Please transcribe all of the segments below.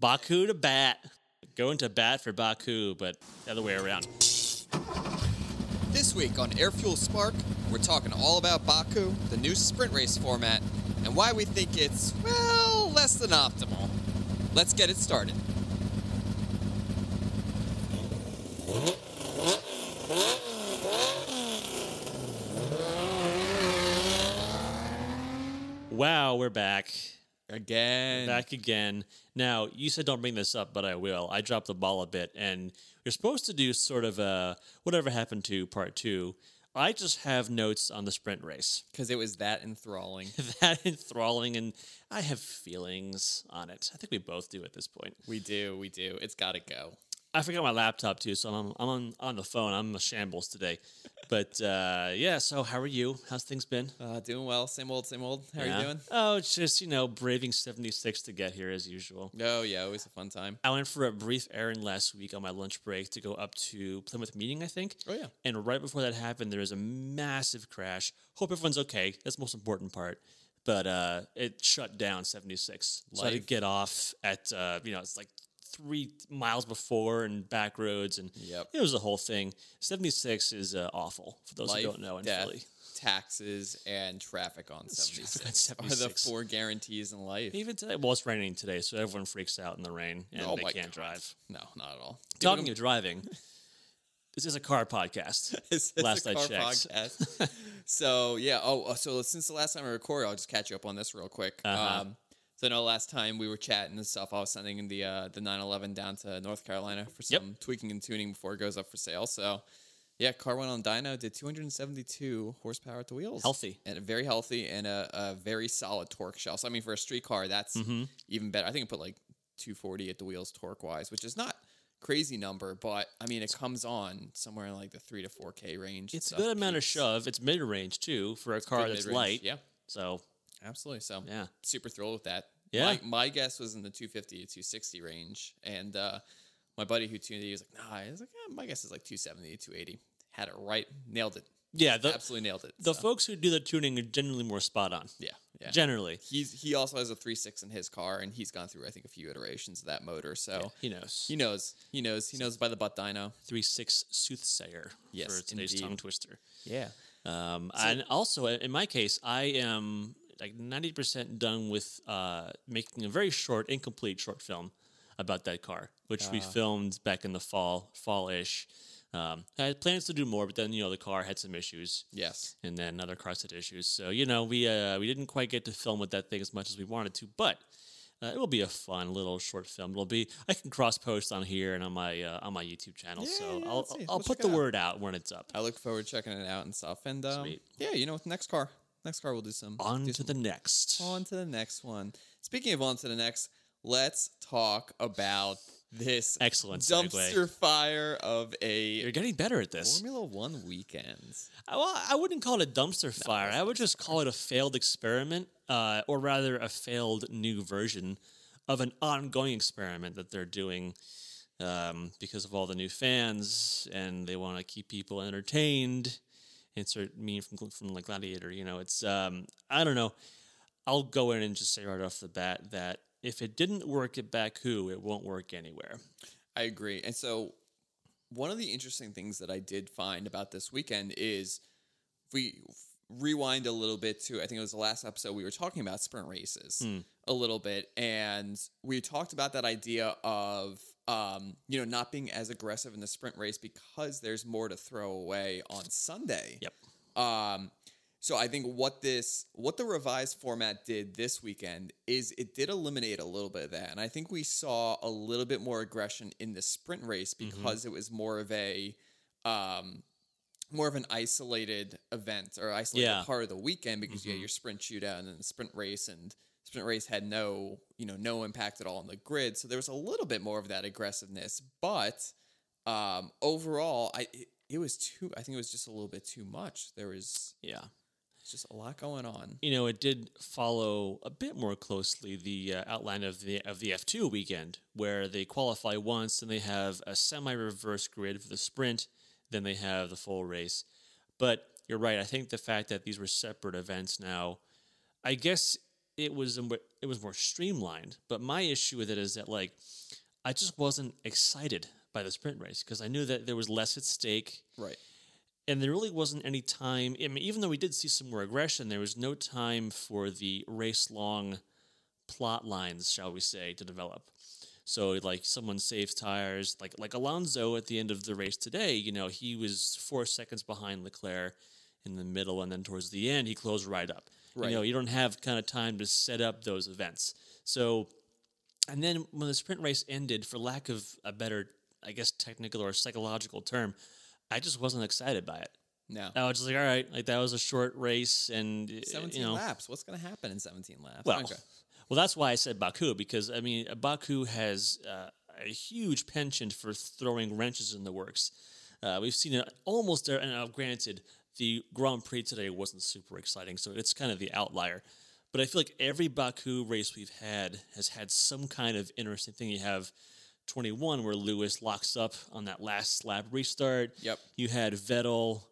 Baku to bat. Going to bat for Baku, but the other way around. This week on Air Fuel Spark, we're talking all about Baku, the new sprint race format, and why we think it's, well, less than optimal. Let's get it started. Wow, we're back. Again. Back again. Now, you said don't bring this up, but I will. I dropped the ball a bit, and you're supposed to do sort of a whatever happened to part two. I just have notes on the sprint race. Because it was that enthralling. that enthralling, and I have feelings on it. I think we both do at this point. We do, we do. It's got to go. I forgot my laptop too, so I'm, I'm on, on the phone. I'm a shambles today. But uh, yeah, so how are you? How's things been? Uh, doing well. Same old, same old. How Yeah. are you doing? Oh, it's just, you know, braving 76 to get here as usual. Oh, yeah, always a fun time. I went for a brief errand last week on my lunch break to go up to Plymouth Meeting, I think. Oh, yeah. And right before that happened, there was a massive crash. Hope everyone's okay. That's the most important part. But uh, it shut down 76. So I had to get off at, uh, you know, it's like three miles before and back roads. And Yep. it was a whole thing. 76 is uh, awful for those Life, who don't know in death, Philly. taxes, and traffic on 76, on are the four guarantees in life. Even today, well, it's raining today, so everyone freaks out in the rain and Oh they can't God. drive. No, not at all. Talking of driving, this is a car podcast. Last I checked. podcast. so yeah. Oh, uh, so since the last time I recorded, I'll just catch you up on this real quick. Uh-huh. Um, so I know last time we were chatting and stuff, I was sending the uh, the 911 down to North Carolina for Yep. some tweaking and tuning before it goes up for sale. So yeah, car went on dyno, did 272 horsepower at the wheels, Healthy. and very healthy, and a, a very solid torque shell. So I mean, for a street car, that's Mm-hmm. even better. I think it put like 240 at the wheels torque wise, which is not crazy number, but I mean it comes on somewhere in like the three to four K range. It's a good amount of shove. It's mid range too for a car that's light. Yeah, So absolutely. So yeah, super thrilled with that. Yeah. My, my guess was in the 250 to 260 range. And uh, my buddy who tuned it, he was like, nah, I was like, yeah, my guess is like 270 to 280. Had it right. Nailed it. yeah. The Absolutely nailed it. the So, folks who do the tuning are generally more spot on. yeah. Yeah. Generally, He's he also has a 3.6 in his car, and he's gone through I think a few iterations of that motor. So he knows. he knows, he knows, he knows by the butt dyno. Three six soothsayer Yes, for today's indeed. tongue twister. Yeah, Um, and also, in my case, I am like ninety percent done with uh, making a very short, incomplete short film about that car, which we filmed back in the fall, fall-ish. Um, I had plans to do more, but then you know the car had some issues, yes, and then other cars had issues. So you know we uh, we didn't quite get to film with that thing as much as we wanted to, but. Uh, it will be a fun little short film. It'll be I can cross post on here and on my uh, on my YouTube channel, Yeah, so yeah, I'll. I'll We'll put the out. word out when it's up. I look forward to checking it out and stuff. And um, Sweet. yeah, you know? Next car, next car, we'll do some On do to the next. On to the next one. Speaking of on to the next, let's talk about this Excellent segue. dumpster fire of a. You're getting better at this. Formula One weekend. I- Well, I wouldn't call it a dumpster fire. I would just call it a failed experiment, uh, or rather, a failed new version of an ongoing experiment that they're doing um, because of all the new fans, and they want to keep people entertained. Insert meme from from like Gladiator. You know, it's um, I don't know. I'll go in and just say right off the bat that if it didn't work at Baku, it won't work anywhere. I agree. And so, one of the interesting things that I did find about this weekend is we rewind a little bit to, I think it was the last episode, we were talking about sprint races a little bit. And we talked about that idea of, um, you know, not being as aggressive in the sprint race because there's more to throw away on Sunday. Yep. Um, so I think what this what the revised format did this weekend is it did eliminate a little bit of that. And I think we saw a little bit more aggression in the sprint race because it was more of a um more of an isolated event or isolated Yeah. part of the weekend because you had your sprint shootout and then the sprint race and sprint race had no you know no impact at all on the grid. So there was a little bit more of that aggressiveness but um overall i it, it was too i think it was just a little bit too much. There was Yeah. just a lot going on. You know, it did follow a bit more closely the uh, outline of the of the F two weekend, where they qualify once and they have a semi-reverse grid for the sprint, then they have the full race. But you're right. I think the fact that these were separate events now, I guess it was it was more streamlined. But my issue with it is that like I just wasn't excited by the sprint race because I knew that there was less at stake Right. and there really wasn't any time. I mean, even though we did see some more aggression, there was no time for the race long plot lines, shall we say, to develop. So, like, someone saves tires, like like Alonso at the end of the race today. You know, he was four seconds behind Leclerc in the middle, and then towards the end, he closed right up. Right. You know, you don't have kind of time to set up those events. So, and then when the sprint race ended, for lack of a better, I guess, technical or psychological term, I just wasn't excited by it. No. I was just like, all right, like that was a short race, and 17 you know, laps. What's going to happen in 17 laps? well, Okay. Well, that's why I said Baku because I mean, Baku has uh, a huge penchant for throwing wrenches in the works. Uh, we've seen it almost there, and uh, granted, the Grand Prix today wasn't super exciting, so it's kind of the outlier. But I feel like every Baku race we've had has had some kind of interesting thing. You have 21 where Lewis locks up on that last lap restart. Yep. You had Vettel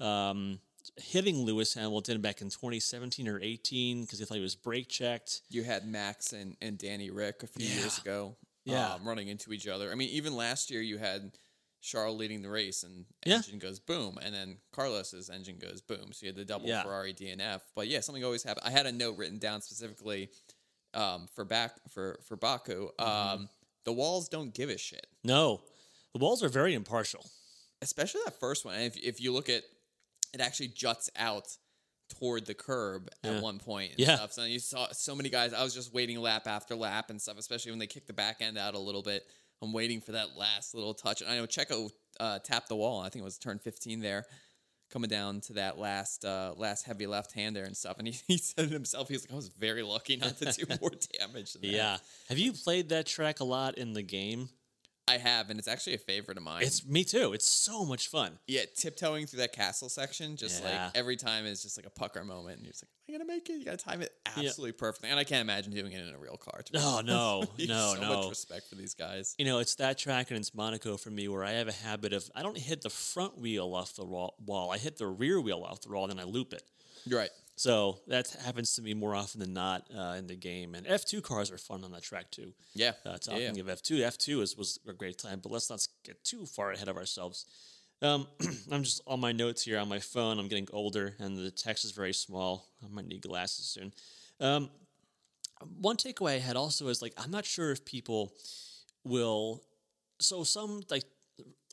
um, hitting Lewis Hamilton back in 2017 or 18 because he thought he was brake checked. You had Max and, and Danny Ric a few years ago Yeah. um, running into each other. I mean, even last year you had Charles leading the race and Yeah. engine goes boom, and then Carlos's engine goes boom. So you had the double Yeah. Ferrari DNF. But yeah, something always happened. I had a note written down specifically um, for back for for Baku. Um, the walls don't give a shit. No, the walls are very impartial. especially that first one. And if if you look at it, actually juts out toward the curb Yeah. at one point. And Yeah. Stuff. So you saw so many guys. I was just waiting lap after lap and stuff. Especially when they kicked the back end out a little bit. I'm waiting for that last little touch. And I know Checo uh, tapped the wall. I think it was turn 15 there. Coming down to that last uh, last heavy left hander and stuff, and he, he said it himself. He was like, "I was very lucky not to do more damage." Than that. Yeah. Have you played that track a lot in the game? I have, and it's actually a favorite of mine. It's me too. It's so much fun. Yeah, tiptoeing through that castle section, just Yeah. like every time is just like a pucker moment. And you're just like, Am I gonna make it? You gotta time it absolutely perfectly. And I can't imagine doing it in a real car. to be Oh, honest. no. You No, so no. much respect for these guys. You know, it's that track and it's Monaco for me where I have a habit of I don't hit the front wheel off the wa- wall. I hit the rear wheel off the wall, then I loop it. You're right. So that happens to me more often than not uh, in the game. And F2 cars are fun on that track too. Yeah. Uh, yeah, talking yeah. of F2, F2 is, was a great time, but let's not get too far ahead of ourselves. Um, I'm just on my notes here on my phone. I'm getting older, and the text is very small. I might need glasses soon. Um, one takeaway I had also is like I'm not sure if people will. So some like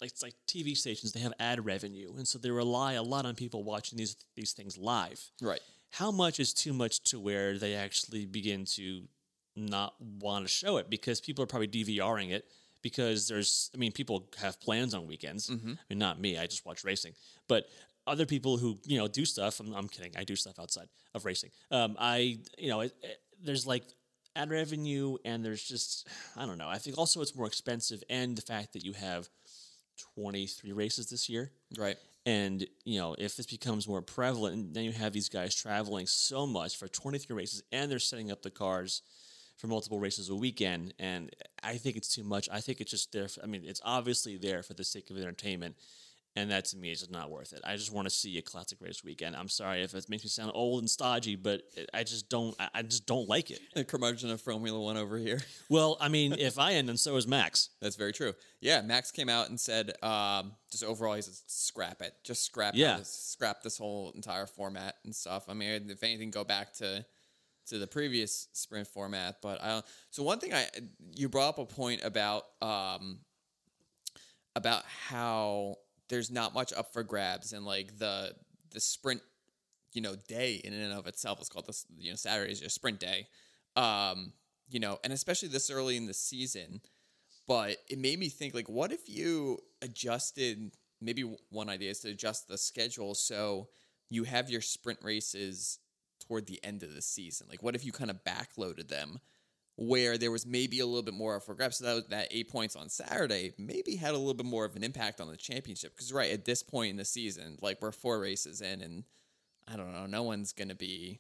like it's like TV stations they have ad revenue, and so they rely a lot on people watching these these things live Right. how much is too much to where they actually begin to not want to show it because people are probably DVRing it because there's I mean people have plans on weekends. I mean not me, I just watch racing. But other people who, you know, do stuff, I'm, I'm kidding, I do stuff outside of racing. Um, I, you know, it, it, there's like ad revenue and there's just I don't know. I think also it's more expensive and the fact that you have 23 races this year. Right. And you know, if this becomes more prevalent, then you have these guys traveling so much for 23 races, and they're setting up the cars for multiple races a weekend, and I think it's too much. I think it's just there. For, I mean, it's obviously there for the sake of entertainment, and that to me is just not worth it. I just want to see a classic race weekend. I'm sorry if it makes me sound old and stodgy, but I just don't. I- just don't like it. The curmudgeon of Formula One over here. Well, I mean, if I end, then so is Max. That's very true. Yeah, Max came out and said, um, just overall, he said, scrap it. Just scrap Yeah. this, scrap this whole entire format and stuff. I mean, if anything, go back to to the previous sprint format. But I don't. So one thing I you brought up a point about um about how there's not much up for grabs and like the the sprint you know day in and of itself is called this you know Saturday is your sprint day. Um, you know, and especially this early in the season but it made me think like what if you adjusted maybe one idea is to adjust the schedule so you have your sprint races toward the end of the season like what if you kind of backloaded them where there was maybe a little bit more of for grabs so that was, that eight points on saturday maybe had a little bit more of an impact on the championship because right at this point in the season like we're four races in and i don't know no one's gonna be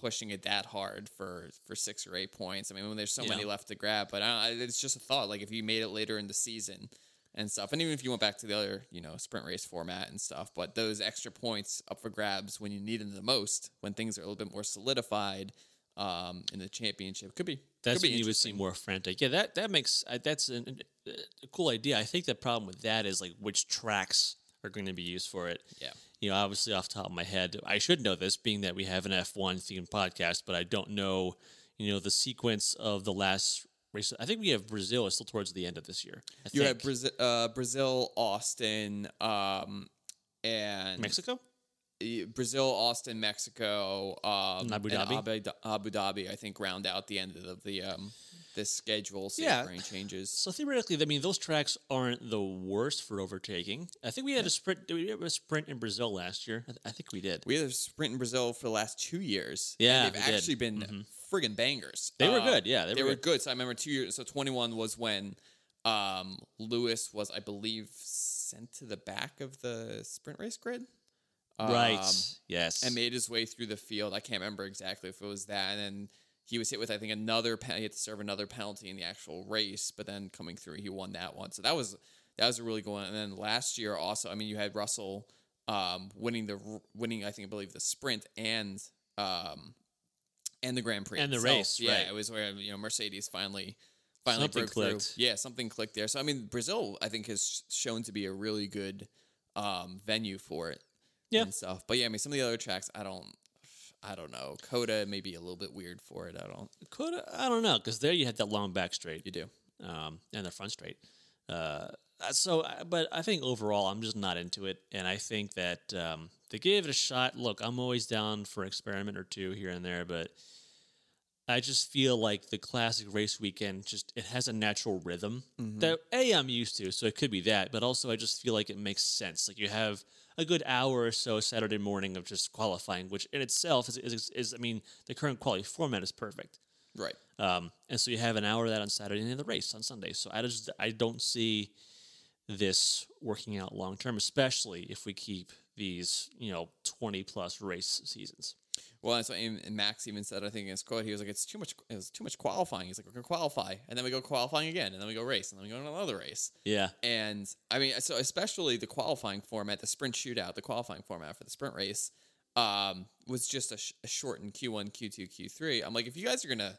pushing it that hard for for six or eight points. I mean, when there's so Yeah. many left to grab, but I, I- it's just a thought. Like if you made it later in the season and stuff, and even if you went back to the other, you know, sprint race format and stuff, but those extra points up for grabs when you need them the most, when things are a little bit more solidified, um, in the championship. Could be. That's could be when you would see more frantic. Yeah, that that makes uh, that's an, a cool idea. I think the problem with that is like which tracks are going to be used for it. Yeah. You know, obviously off the top of my head, I should know this, being that we have an F1 themed podcast, but I don't know, you know, the sequence of the last race. I think we have Brazil is still towards the end of this year. I You think. have Brazil, uh, Brazil, Austin, um, and Mexico. Brazil, Austin, Mexico, um, Abu Dhabi? Abu, Abu Dhabi. I think round out the end of the um, this schedule. See Yeah. if changes. So theoretically, I mean, those tracks aren't the worst for overtaking. I think we had a sprint. Did we have a sprint in Brazil last year? I, th- I think we did. We had a sprint in Brazil for the last two years. Yeah, and they've we did. actually been friggin' bangers. They were Uh, good, yeah, they they, were were good. good. So I remember two years. So twenty one was when um, Lewis was, I believe, sent to the back of the sprint race grid. Right. Um, yes. and made his way through the field. I can't remember exactly if it was that. And then he was hit with, I think, another penalty. He had to serve another penalty in the actual race, but then coming through, he won that one. So that was that was a really good one. And then last year, also, I mean, you had Russell um, winning the winning, I think, I believe the sprint and um, and the Grand Prix And the itself. race, Yeah, right. it was where you know Mercedes finally. Finally Something broke through. clicked. Yeah, something clicked there. So I mean, Brazil, I think, has shown to be a really good um, venue for it Yeah. and stuff. But yeah, I mean, some of the other tracks, I don't, I don't know. COTA may be a little bit weird for it. I don't. Could I don't know because there you had that long back straight You do. um, and the front straight. Uh, so, uh, but I think overall, I'm just not into it, and I think that um, they gave it a shot. Look, I'm always down for an experiment or two here and there, but I just feel like the classic race weekend just it has a natural rhythm that a I'm used to, so it could be that, but also I just feel like it makes sense. Like you have a good hour or so Saturday morning of just qualifying, which in itself is, is, is I mean, the current quality format is perfect. Right. Um, and so you have an hour of that on Saturday and then the race on Sunday. So I just I don't see this working out long term, especially if we keep these you know twenty plus race seasons. Well, that's what Max even said. I think in his quote, he was like, "It's too much. It's too much qualifying." He's like, "We're gonna qualify, and then we go qualifying again, and then we go race, and then we go another race." Yeah, And I mean, so especially the qualifying format, the sprint shootout, the qualifying format for the sprint race, um, was just a, sh- a shortened Q1, Q2, Q3. I'm like, if you guys are gonna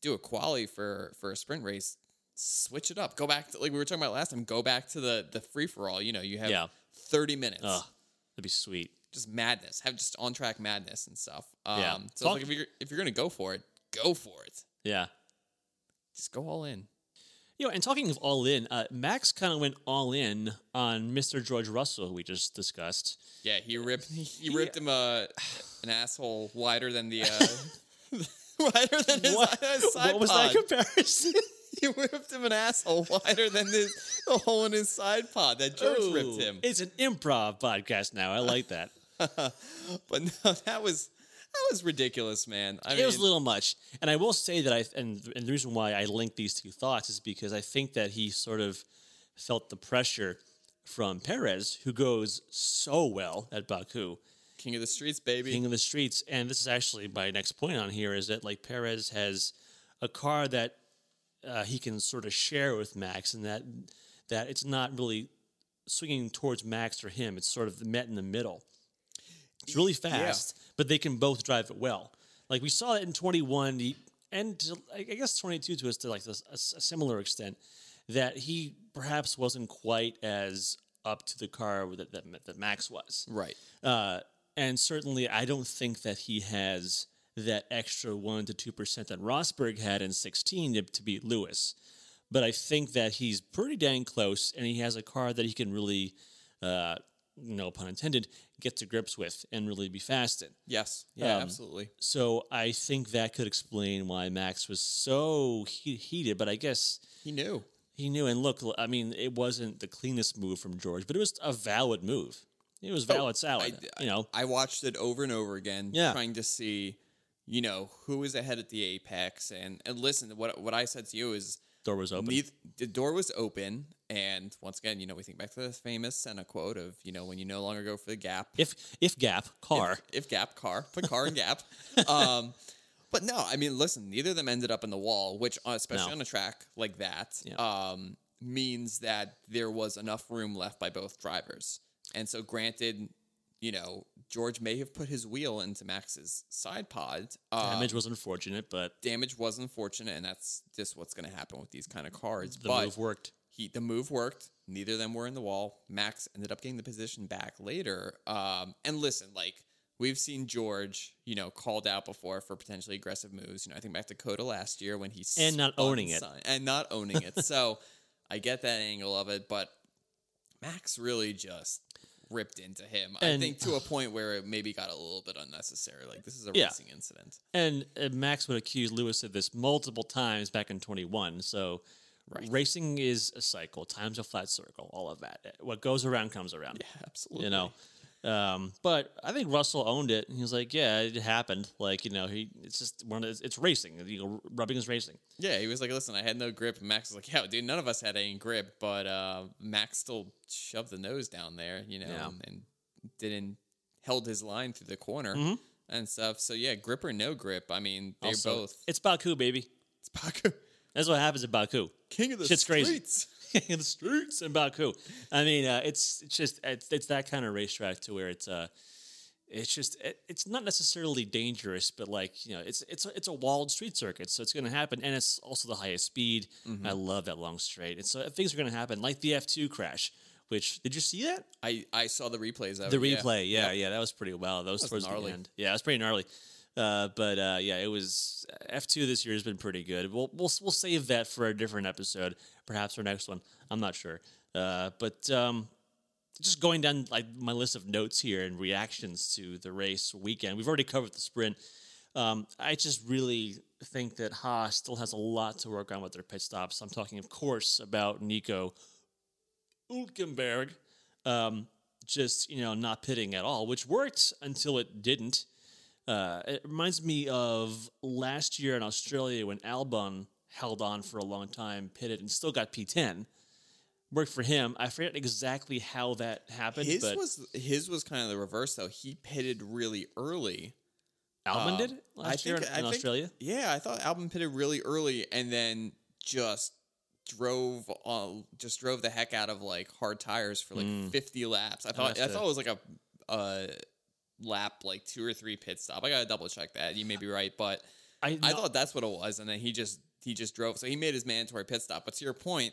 do a quali for for a sprint race, switch it up. Go back to like we were talking about last time. Go back to the the free for all. You know, you have Yeah. 30 minutes. oh, that'd be sweet. Just madness. Have just on track madness and stuff. Um, Yeah. So like if you're if you're gonna go for it, go for it. Yeah. Just go all in. You know, and talking of all in, uh, Max kind of went all in on Mr. George Russell, who we just discussed. Yeah, he ripped he ripped him uh, an asshole wider than the uh, wider than his, What, his side what was pod. that comparison? he ripped him an asshole wider than his, the hole in his side pod that George Ooh, ripped him. It's an improv podcast now. I like that. but no, that was that was ridiculous, man. I it mean, was a little much. And I will say that I and, and the reason why I link these two thoughts is because I think that he sort of felt the pressure from Perez, who goes so well at Baku, king of the streets, baby. king of the streets. And this is actually my next point on here is that like Perez has a car that uh, he can sort of share with Max, and that that it's not really swinging towards Max or him. It's sort of met in the middle. It's really fast, but they can both drive it well. Like we saw it in 21 he- and to, I guess 22 to us to like a, a, similar extent that he perhaps wasn't quite as up to the car that, that, that Max was. right. Uh, and certainly, I don't think that he has that extra one to two percent that Rosberg had in sixteen to, to beat Lewis. But I think that he's pretty dang close, and he has a car that he can really, uh, no pun intended, get to grips with and really be fast in. Yes. Yeah. Um, absolutely. So I think that could explain why Max was so he- heated. But I guess He knew. he knew. And look, I mean, it wasn't the cleanest move from George, but it was a valid move. It was valid salad. Oh, I, you know, I watched it over and over again, Yeah. trying to see, you know, who was ahead at the apex. And and listen, what what I said to you is door was open. neith- the door was open, and once again, you know, we think back to the famous Senna quote of, you know, when you no longer go for the gap, If if gap car, if, if gap car, put car in gap. Um, but no, I mean, listen, neither of them ended up in the wall, which uh, especially No. on a track like that, Yeah. um, means that there was enough room left by both drivers. And so, granted, you know, George may have put his wheel into Max's side pod. Um, Damage was unfortunate, but damage was unfortunate, and that's just what's going to happen with these kind of cards. the but move worked. He the move worked. Neither of them were in the wall. Max ended up getting the position back later. Um, and listen, like we've seen George, you know, called out before for potentially aggressive moves. You know, I think back to COTA last year when he And not owning it. And not owning it. so I get that angle of it, but Max really just ripped into him. I think to a point where it maybe got a little bit unnecessary. Like this is a Yeah. racing incident. And uh, Max would accuse Lewis of this multiple times back in 21. So racing is a cycle. Time's a flat circle. All of that. What goes around comes around. Yeah, absolutely. You know. Um, but I think Russell owned it. He was like, "Yeah, it happened. Like, you know, he it's just one of it's, it's racing. You know, rubbing is racing. Yeah, he was like, "Listen, I had no grip." And Max was like, "Yeah, dude, none of us had any grip, but uh, Max still shoved the nose down there, you know, Yeah. and didn't held his line through the corner Mhm. and stuff. So yeah, grip or no grip. I mean, they're Also, both. It's Baku, baby. It's Baku, That's what happens in Baku. king of the Shit's crazy. streets. in the streets in Baku. I mean, uh, it's it's just it's, it's that kind of racetrack to where it's uh it's just it, it's not necessarily dangerous, but like you know, it's it's a, it's a walled street circuit, so it's going to happen, and it's also the highest speed. Mm-hmm. I love that long straight, and so things are going to happen, like the F two crash. Which did you see that? I I saw the replays of The it, yeah. replay, yeah, Yep. yeah, that was pretty wild. That was, was towards gnarly. the end. Yeah, it was pretty gnarly. Uh, but uh, yeah, it was F two this year has been pretty good. We'll we'll we'll save that for a different episode, perhaps our next one. I'm not sure. Uh, but um, just going down like my list of notes here and reactions to the race weekend. We've already covered the sprint. Um, I just really think that Haas still has a lot to work on with their pit stops. I'm talking, of course, about Nico Hülkenberg. um, just you know not pitting at all, which worked until it didn't. Uh, it reminds me of last year in Australia when Albon held on for a long time, pitted, and still got P10. Worked for him. I forget exactly how that happened, His but was his was kind of the reverse though. He pitted really early. Albon Uh, did it last year in, in Australia. Yeah, I thought Albon pitted really early and then just drove on just drove the heck out of like hard tires for like 50 laps. I thought I thought it was like a uh lap like two or three pit stop. I got to double check that. You may be right, but I, I thought that's what it was and then he just he just drove. So he made his mandatory pit stop. But to your point,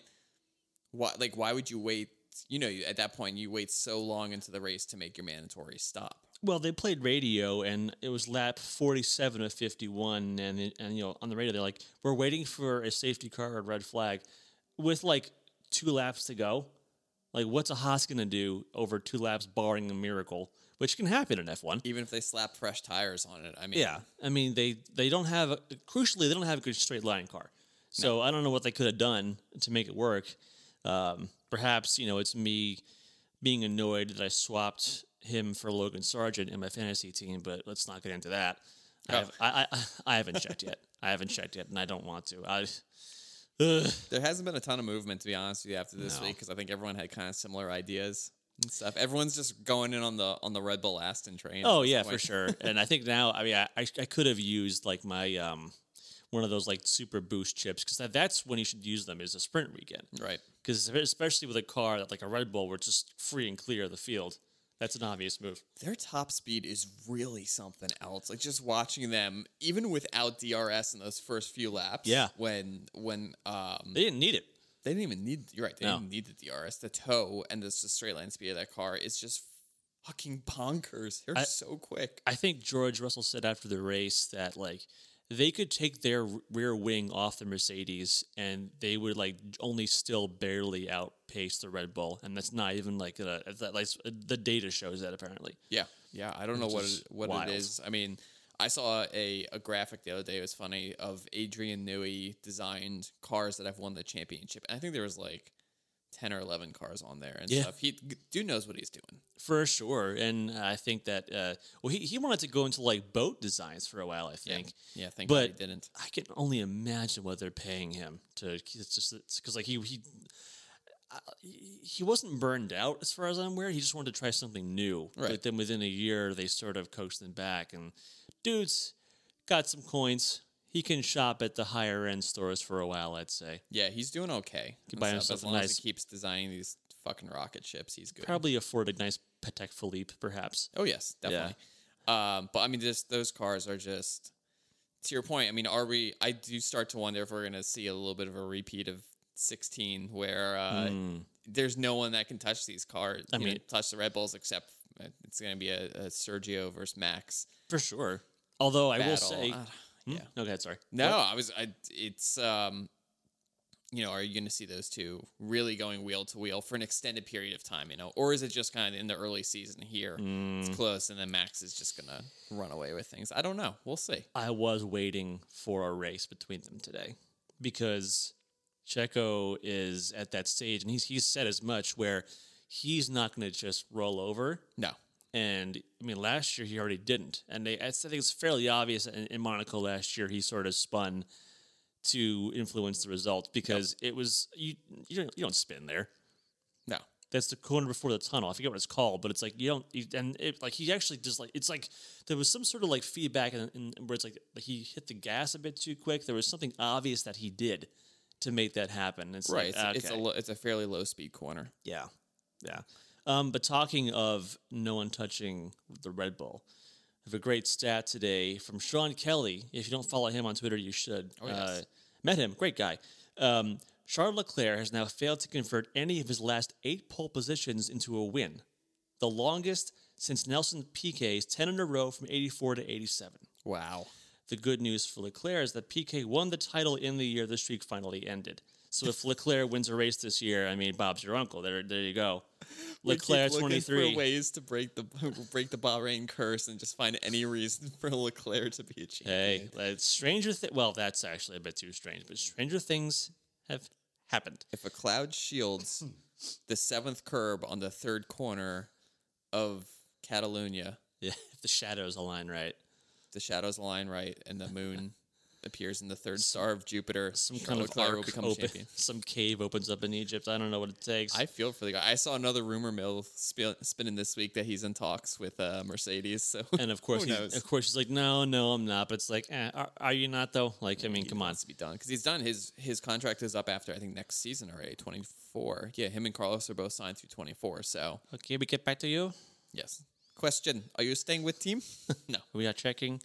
why like why would you wait you know, at that point you wait so long into the race to make your mandatory stop. Well, they played radio, and it was lap forty-seven of fifty-one, and it- and you know on the radio they're like, "We're waiting for a safety car or red flag," with like two laps to go. Like, what's a Haas gonna do over two laps, barring a miracle, which can happen in F one? Even if they slap fresh tires on it. I mean Yeah, I mean they they don't have a, crucially they don't have a good straight line car, so I don't know what they could have done to make it work. Um, perhaps you know it's me being annoyed that I swapped him for Logan Sargeant in my fantasy team, but let's not get into that. I, Oh. have, I, I I haven't checked yet. I haven't checked yet, and I don't want to. I. Ugh. There hasn't been a ton of movement, to be honest with you, after this No. week because I think everyone had kind of similar ideas and stuff. Everyone's just going in on the on the Red Bull Aston train. Oh yeah, for sure. And I think now, I mean, I, I, I could have used like my um one of those like super boost chips because that, that's when you should use them is a sprint weekend. Right. Because especially with a car that like a Red Bull, where it's just free and clear of the field, that's an obvious move. Their top speed is really something else. Like just watching them, even without DRS in those first few laps. Yeah. When when um They didn't need it. They didn't even need you're right, they No. didn't need the DRS. The toe and the, straight line speed of that car is just fucking bonkers. They're I- so quick. I think George Russell said after the race that like they could take their rear wing off the Mercedes and they would like only still barely outpace the Red Bull, and that's not even like a, that like the data shows that apparently. Yeah, yeah. I don't know Which what it, what wild. it is. I mean, I saw a, a graphic the other day. It was funny of Adrian Newey designed cars that have won the championship, and I think there was like ten or eleven cars on there and Yeah. stuff. He dude knows what he's doing. For sure, and I think that uh, well, he, he wanted to go into like boat designs for a while. I think, Yeah, thank But- God he didn't. I can only imagine what they're paying him to. It's just because like he he uh, he wasn't burned out as far as I'm aware. He just wanted to try something new. Right. But then within a year, they sort of coaxed him back. And dude's got some coins. He can shop at the higher end stores for a while. I'd say. Yeah, he's doing okay. and buy himself as a long as nice- he keeps designing these fucking rocket ships. He's good. Probably afford a nice Patek Philippe, perhaps. Oh yes, definitely. Um, but I mean, just those cars are just to your point. I mean, are we? I do start to wonder if we're going to see a little bit of a repeat of 16, where uh, there's no one that can touch these cars. I mean- touch the Red Bulls except uh, it's going to be a, a Sergio versus Max. For sure. Although I will say, Uh, Hmm? yeah. No, go ahead. Sorry. No, I was. I. It's. Um. You know, are you going to see those two really going wheel to wheel for an extended period of time? You know, or is it just kind of in the early season here? Mm. It's close, and then Max is just going to run away with things. I don't know. We'll see. I was waiting for a race between them today because Checo is at that stage, and he's he's said as much where he's not going to just roll over. No. And I mean, last year he already didn't, and they, I think it's fairly obvious in, in Monaco last year he sort of spun to influence the result because it was you you don't, you don't spin there. No. That's the corner before the tunnel. I forget what it's called, but it's like you don't. You, and it, like he actually just like it's like there was some sort of like feedback in, in where it's like he hit the gas a bit too quick. There was something obvious that he did to make that happen. It's Right. Like, It's, it's a okay. lo- it's a fairly low speed corner. Yeah, yeah. Um, but talking of no one touching the Red Bull, I have a great stat today from Sean Kelly. If you don't follow him on Twitter, you should. Oh, yes. uh, met him, great guy. Um, Charles Leclerc has now failed to convert any of his last eight pole positions into a win, the longest since Nelson Piquet's 10 in a row from 84 to 87. Wow. The good news for Leclerc is that PK won the title in the year the streak finally ended. So if Leclerc wins a race this year, I mean, Bob's your uncle. There, there you go. Leclerc twenty three. ways to break the break the Bahrain curse and just find any reason for Leclerc to be a champion. Hey, that's stranger. Thi- well, that's actually a bit too strange, but stranger things have happened. If a cloud shields the seventh curb on the third corner of Catalonia, Yeah, if the shadows align right, the shadows align right, and the moon appears in the third star of Jupiter, some kind of Leclerc arc will become open, champion. some cave opens up in Egypt. I don't know what it takes. I feel for the guy. I saw another rumor mill spin, spinning this week that he's in talks with uh, Mercedes. So and of course, he's, of course, he's like, no, no, I'm not. But it's like, eh, are, are you not though? Like, I mean, he come on. wants to be done because he's done. His his contract is up after I think next season already, twenty four. Yeah, him and Carlos are both signed through twenty four. So Okay, we get back to you. yes. Question: Are you staying with team? no, We are checking,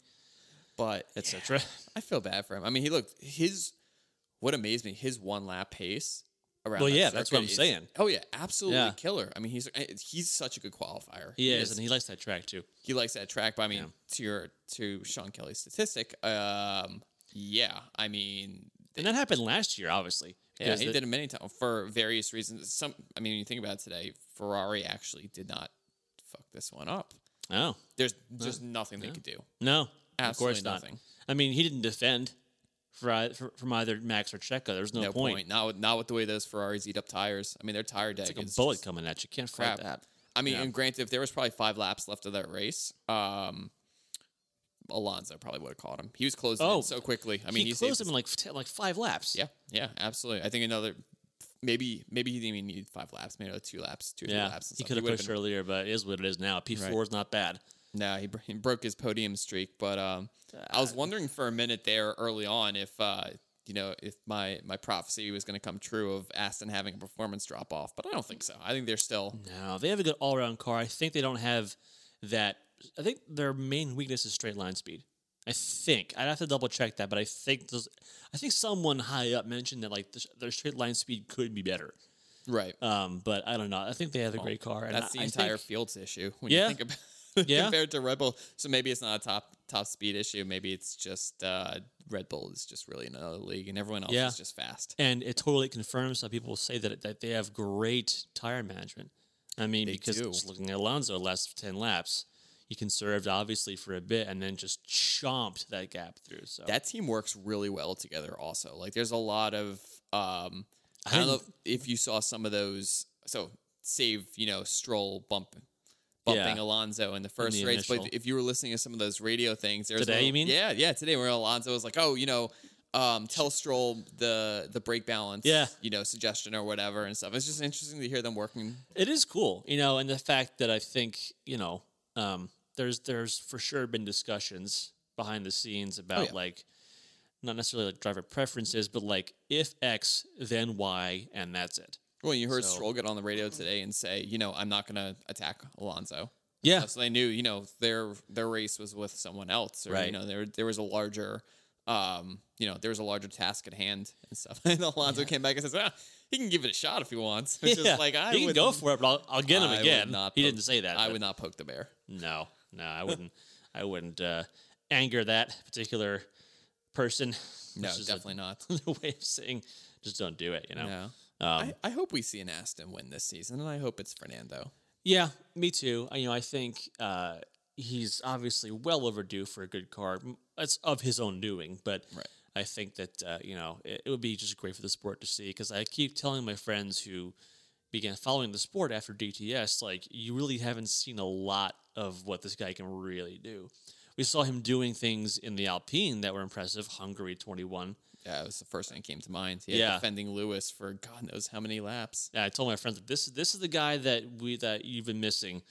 but etc. I feel bad for him. I mean, he looked his. What amazed me, his one lap pace. Around Well, that yeah, that's what I'm is- saying. Oh yeah, absolutely Yeah. killer. I mean, he's he's such a good qualifier. He is, and he likes that track too. he likes that track. But I mean, to your to Sean Kelly's statistic, um, yeah, I mean, And that happened last year, obviously. yeah, he the- did it many times for various reasons. Some, I mean, when you think about it today, Ferrari actually did not fuck this one up. Oh There's just nothing they could do. no, of Absolutely course not. nothing. I mean, he didn't defend for, for from either Max or Checo. There's no, No point. point. Not with, not with the way those Ferraris eat up tires. I mean, their tire deg It's like a bullet coming at you. Can't crap. fight that. I mean, Yeah. and granted, if there was probably five laps left of that race, um, Alonso probably would have caught him. He was closing Oh, in so quickly. I mean, he saved closed him in like like five laps. Yeah, yeah, absolutely. I think another maybe maybe he didn't even need five laps, maybe two laps, two or three laps. He could have pushed been- earlier, but it is what it is now. P four is not bad. No, he, br- he broke his podium streak, but um, I was wondering for a minute there early on if uh, you know if my my prophecy was going to come true of Aston having a performance drop off, but I don't think so. I think they're still No, they have a good all around car. I think they don't have that. I think their main weakness is straight line speed. I think I'd have to double check that, but I think those, I think someone high up mentioned that like the, their straight line speed could be better. right. Um, but I don't know. I think they have a great car. And That's the I, I entire think- field's issue when Yeah. you think about Yeah. compared to Red Bull. So maybe it's not a top top speed issue. Maybe it's just uh, Red Bull is just really in another league, and everyone else Yeah. is just fast. and it totally confirms how people say that that they have great tire management. I mean, because do. just looking at Alonso last ten laps, he conserved obviously for a bit and then just chomped that gap through. So That team works really well together. Also, like there's a lot of um, I don't know if you saw some of those. So save you know Stroll bump. Bumping Yeah. Alonso in the first the race, initial. but if you were listening to some of those radio things, there's Today, you mean? Yeah, yeah, today where Alonso was like, "Oh, you know, um, tell Stroll the the brake balance, Yeah. you know, suggestion or whatever and stuff." It's just interesting to hear them working It is cool, you know, and the fact that I think you know, um, there's there's for sure been discussions behind the scenes about Oh, yeah. like not necessarily like driver preferences, but like if X, then Y, and that's it. Well, you heard So- Stroll get on the radio today and say, you know, I'm not going to attack Alonso. Yeah, So they knew, you know, their their race was with someone else, or you know, there there was a larger, um, you know, there was a larger task at hand and stuff. And Alonso came back and says, ah, he can give it a shot if he wants. Which yeah. is like I he can go for it, but I'll, I'll get him I again. he poke- didn't say that. I but would not poke the bear. No, no, I wouldn't. I wouldn't uh, anger that particular person. No, definitely not. The way of saying just don't do it. You know. No. Um, I, I hope we see an Aston win this season, and I hope it's Fernando. Yeah, me too. I- You know, I think uh, he's obviously well overdue for a good car. It's of his own doing, but Right. I think that uh, you know it, it would be just great for the sport to see because I keep telling my friends who began following the sport after DTS, like you really haven't seen a lot of what this guy can really do. We saw him doing things in the Alpine that were impressive. Hungary twenty one. Yeah, it was the first thing that came to mind. Yeah, Yeah. defending Lewis for God knows how many laps. Yeah, I told my friends that this this is the guy that we that you've been missing.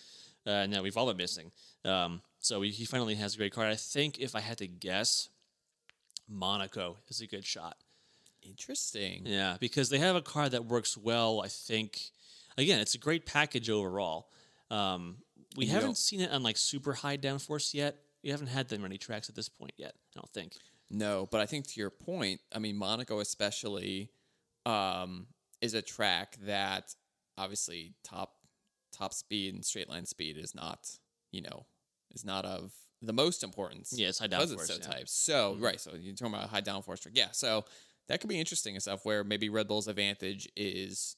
Uh, that we've all been missing. Um, so he, he finally has a great card. I think if I had to guess, Monaco is a good shot. Interesting. Yeah, because they have a car that works well. I think again, it's a great package overall. Um, we haven't don't- seen it on like super high downforce yet. We haven't had that many tracks at this point yet. I don't think. No, but I think to your point, I mean Monaco especially um, is a track that obviously top top speed and straight line speed is not you know is not of the most importance. Yeah, it's high because downforce, it's so yeah. Mm-hmm. So right, so you're talking about high downforce track. Yeah, so that could be interesting and stuff where maybe Red Bull's advantage is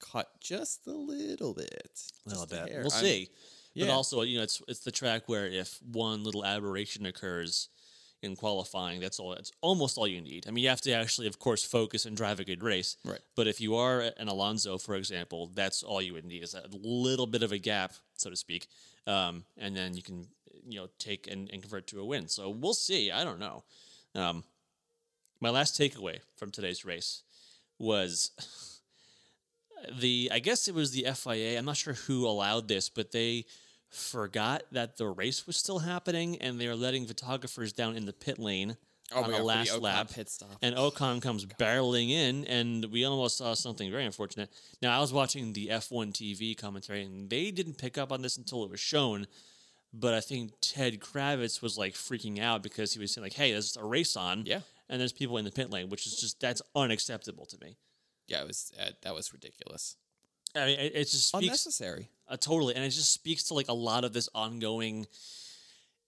cut just a little bit. A little bit. We'll I'm- see. But also, you know, it's it's the track where if one little aberration occurs in qualifying, that's all. It's almost all you need. I mean, you have to actually, of course, focus and drive a good race. Right. But if you are an Alonso, for example, that's all you would need is a little bit of a gap, so to speak, um, and then you can, you know, take and, and convert to a win. So we'll see. I don't know. Um, my last takeaway from today's race was the I guess it was the FIA. I'm not sure who allowed this, but they forgot that the race was still happening and they were letting photographers down in the pit lane Oh on the God, for the last lap. pit stop. And Ocon comes barreling in, and we almost saw something very unfortunate. Now, I was watching the F1 TV commentary, and they didn't pick up on this until it was shown. But I think Ted Kravitz was like freaking out because he was saying, like, hey, there's a race on. Yeah. And there's people in the pit lane, which is just, that's unacceptable to me. Yeah, it was uh, that was ridiculous. I mean, it, it just speaks Unnecessary. Uh, totally, and it just speaks to like a lot of this ongoing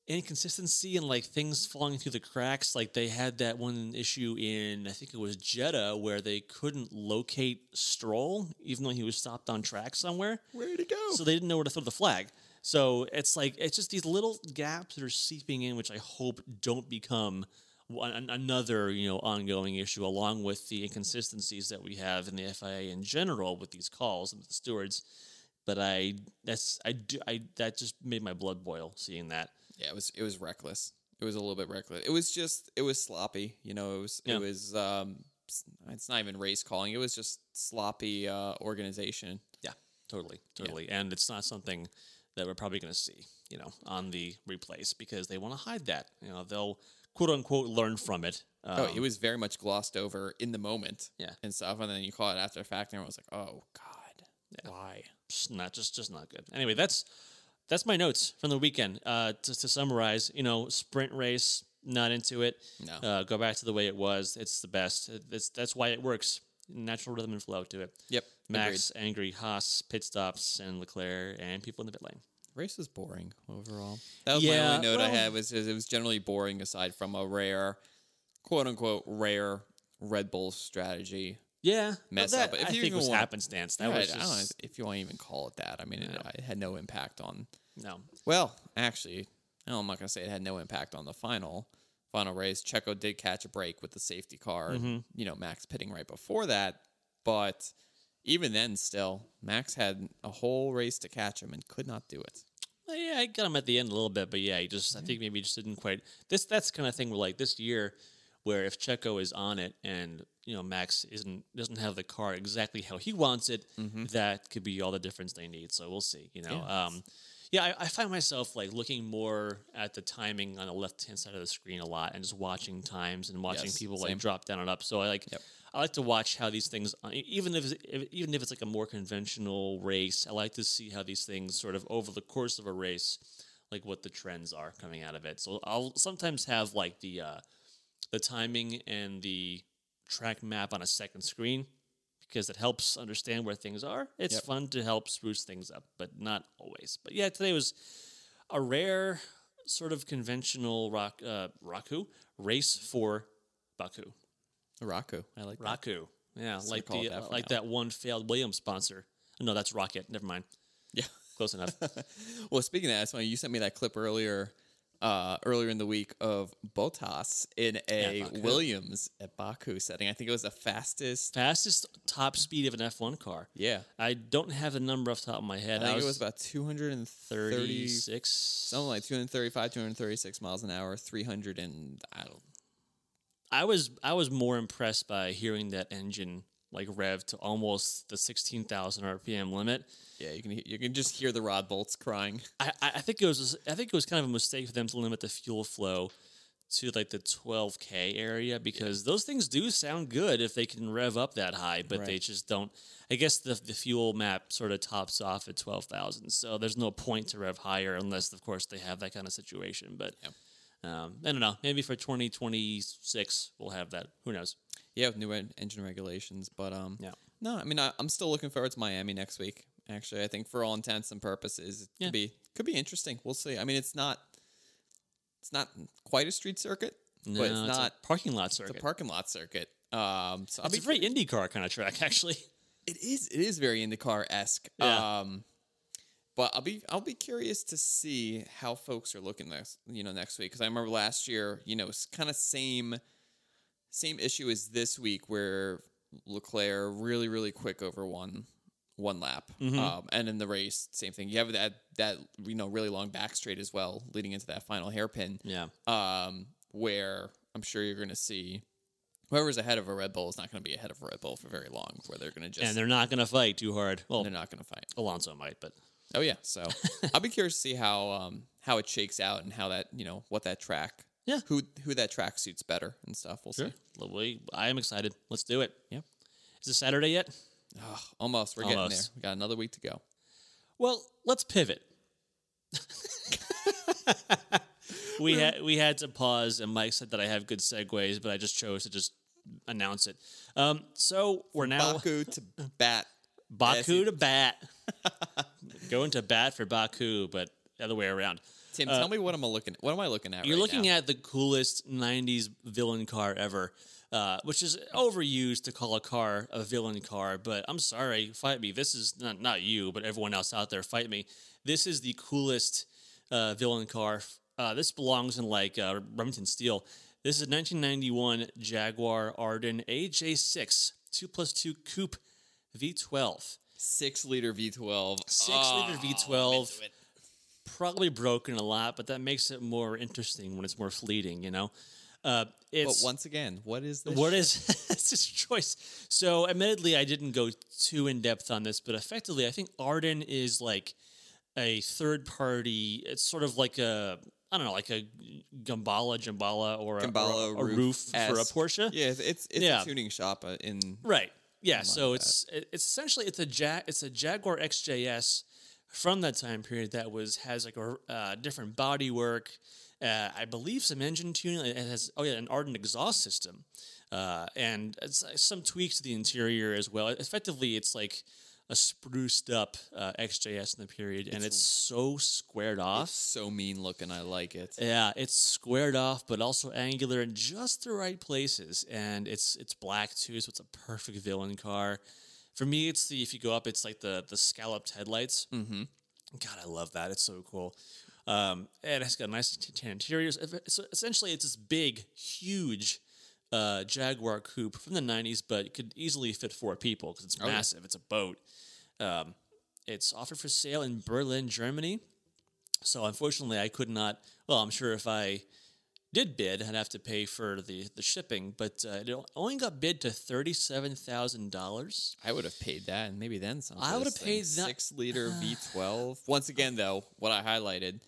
inconsistency and like things falling through the cracks. Like they had that one issue in I think it was Jeddah where they couldn't locate Stroll even though he was stopped on track somewhere, Where to go? so they didn't know where to throw the flag. So it's like it's just these little gaps that are seeping in, which I hope don't become another you know ongoing issue, along with the inconsistencies that we have in the FIA in general with these calls and the stewards. But I that's I do I that just made my blood boil seeing that. yeah, it was it was reckless. It was a little bit reckless. It was just it was sloppy. You know, it was Yeah. it was um it's not even race calling. It was just sloppy uh, organization. Yeah, totally, totally. And it's not something that we're probably going to see, you know, on the replays because they want to hide that. You know, they'll quote unquote learn from it. Um, oh, it was very much glossed over in the moment. Yeah. and stuff, and then you call it after the fact, and everyone's like, "Oh God, why?" just not just just not good. Anyway, that's that's my notes from the weekend. Uh, to, to summarize, you know, sprint race, not into it. No. Uh, go back to the way it was. It's the best. It's, that's why it works. Natural rhythm and flow to it. Yep, Max, angry, Haas, pit stops, and Leclerc, and people in the pit lane. Race was boring overall. That was my only note I had was it was generally boring aside from a rare, quote unquote, rare Red Bull strategy. Yeah, Mess that, up. If I you think even was want- happenstance. That Right, was I don't know just if you want to even call it that. I mean, it, it had no impact on. no. Well, actually, no, I'm not going to say it had no impact on the final final race. Checo did catch a break with the safety car. Mm-hmm. You know, Max pitting right before that, but even then, still, Max had a whole race to catch him and could not do it. Well, yeah, I got him at the end a little bit, but yeah, he just I think maybe he just didn't quite. This that's the kind of thing where like this year, where if Checo is on it and you know Max isn't doesn't have the car exactly how he wants it, that could be all the difference they need. So we'll see. You know, Mm-hmm. Yeah. um, yeah, I, I find myself like looking more at the timing on the left hand side of the screen a lot and just watching times and watching Yes, people same. like drop down and up. So I like Yep. I like to watch how these things, uh, even if, it's, if even if it's like a more conventional race, I like to see how these things sort of over the course of a race, like what the trends are coming out of it. So I'll sometimes have like the uh, the timing and the track map on a second screen because it helps understand where things are. It's Yep. fun to help spruce things up, but not always. But yeah, today was a rare sort of conventional rock uh, Raku race for Baku. Raku. I like that. Raku, yeah, So like call it the that for like now. that one failed Williams sponsor. No, that's ROKiT. Never mind. Yeah. Close enough. well, speaking of that, why you sent me that clip earlier, uh, earlier in the week of Bottas in a Baku. Williams at Baku setting. I think it was the fastest. Fastest top speed of an F1 car. Yeah, I don't have the number off the top of my head. I think it was about 230, 36. something like 235, 236 miles an hour, 300 and I don't. I was I was more impressed by hearing that engine like rev to almost the 16,000 RPM limit. Yeah, you can you can just hear the rod bolts crying. I, I think it was I think it was kind of a mistake for them to limit the fuel flow to like the 12k area because those things do sound good if they can rev up that high, but they just don't. I guess the the fuel map sort of tops off at 12,000, so there's no point to rev higher unless, of course, they have that kind of situation. But um, I don't know. Maybe for 2026 we'll have that. Who knows? Yeah, with new en- engine regulations, but um, Yeah. No, I mean I, I'm still looking forward to Miami next week. Actually, I think for all intents and purposes, it Yeah. could be could be interesting. We'll see. I mean, it's not it's not quite a street circuit, No, but it's, a not parking lot circuit. the circuit. parking lot circuit. Um, so it's be a very IndyCar kind of track, actually. It is. It is very IndyCar esque. Yeah. Um, but I'll be I'll be curious to see how folks are looking this you know next week because I remember last year you know it's kind of same same issue as this week where Leclerc really really quick over one one lap Mm-hmm. um, and in the race same thing you have that that you know really long back straight as well leading into that final hairpin Yeah. um, where I'm sure you're going to see whoever's ahead of a Red Bull is not going to be ahead of a Red Bull for very long where they're going to just And they're not going to fight too hard. Well, they're not going to fight. Alonso might, but Oh yeah, so I'll be curious to see how um how it shakes out and how that you know what that track Yeah. who who that track suits better and stuff. We'll see. Well, we, I am excited. Let's do it. Yep. Is it Saturday yet? Oh, almost, we're getting there. We got another week to go. Well, let's pivot. we had we had to pause, and Mike said that I have good segues, but I just chose to just announce it. Um, so we're now Baku to bat. Baku to bat, going to bat for Baku, but the other way around. Tim, tell me what am I looking? What am I looking at? Uh, You're right looking now? at the coolest '90s villain car ever, uh, which is overused to call a car a villain car. But I'm sorry, fight me. This is not not you, but everyone else out there, fight me. This is the coolest uh, villain car. Uh, this belongs in like uh, Remington Steele. This is a 1991 Jaguar Arden AJ6 two plus two coupe V12. Six liter V12. Six Oh, liter V12. Probably broken a lot, but that makes it more interesting when it's more fleeting. You know. Uh, But once again, what is this? what is this his choice. So, admittedly, I didn't go too in depth on this, but effectively, I think Arden is like a third party. It's sort of like a I don't know, like a Gambala, Jambala, or a, Gambala or a, a Ruf for a. Porsche. Yeah, it's it's, it's Yeah. a tuning shop uh, in Right. Yeah. So that. it's it- it's essentially it's a ja- it's a Jaguar XJS from that time period that was has like a uh, different body work. Uh, I believe some engine tuning. It has oh yeah, an Arden exhaust system, uh, and it's, uh, some tweaks to the interior as well. Effectively, it's like a spruced up uh, XJS in the period, and it's so squared off. so mean looking. I like it. Yeah, it's squared off, but also angular in just the right places, and it's it's black too, so it's a perfect villain car. For me, it's the if you go up, it's like the the scalloped headlights. Mm-hmm. God, I love that. It's so cool. Um, and it's got nice tan interiors. So essentially, it's this big, huge uh, Jaguar coupe from the '90s, but it could easily fit four people because it's yeah. massive. It's a boat. Um, it's offered for sale in Berlin, Germany. So unfortunately, I could not. Well, I'm sure if I did bid, I'd have to pay for the the shipping. But uh, it only got bid to thirty seven thousand dollars. I would have paid that and maybe then some. I would have paid that- six liter V12. Once again, though, what I highlighted,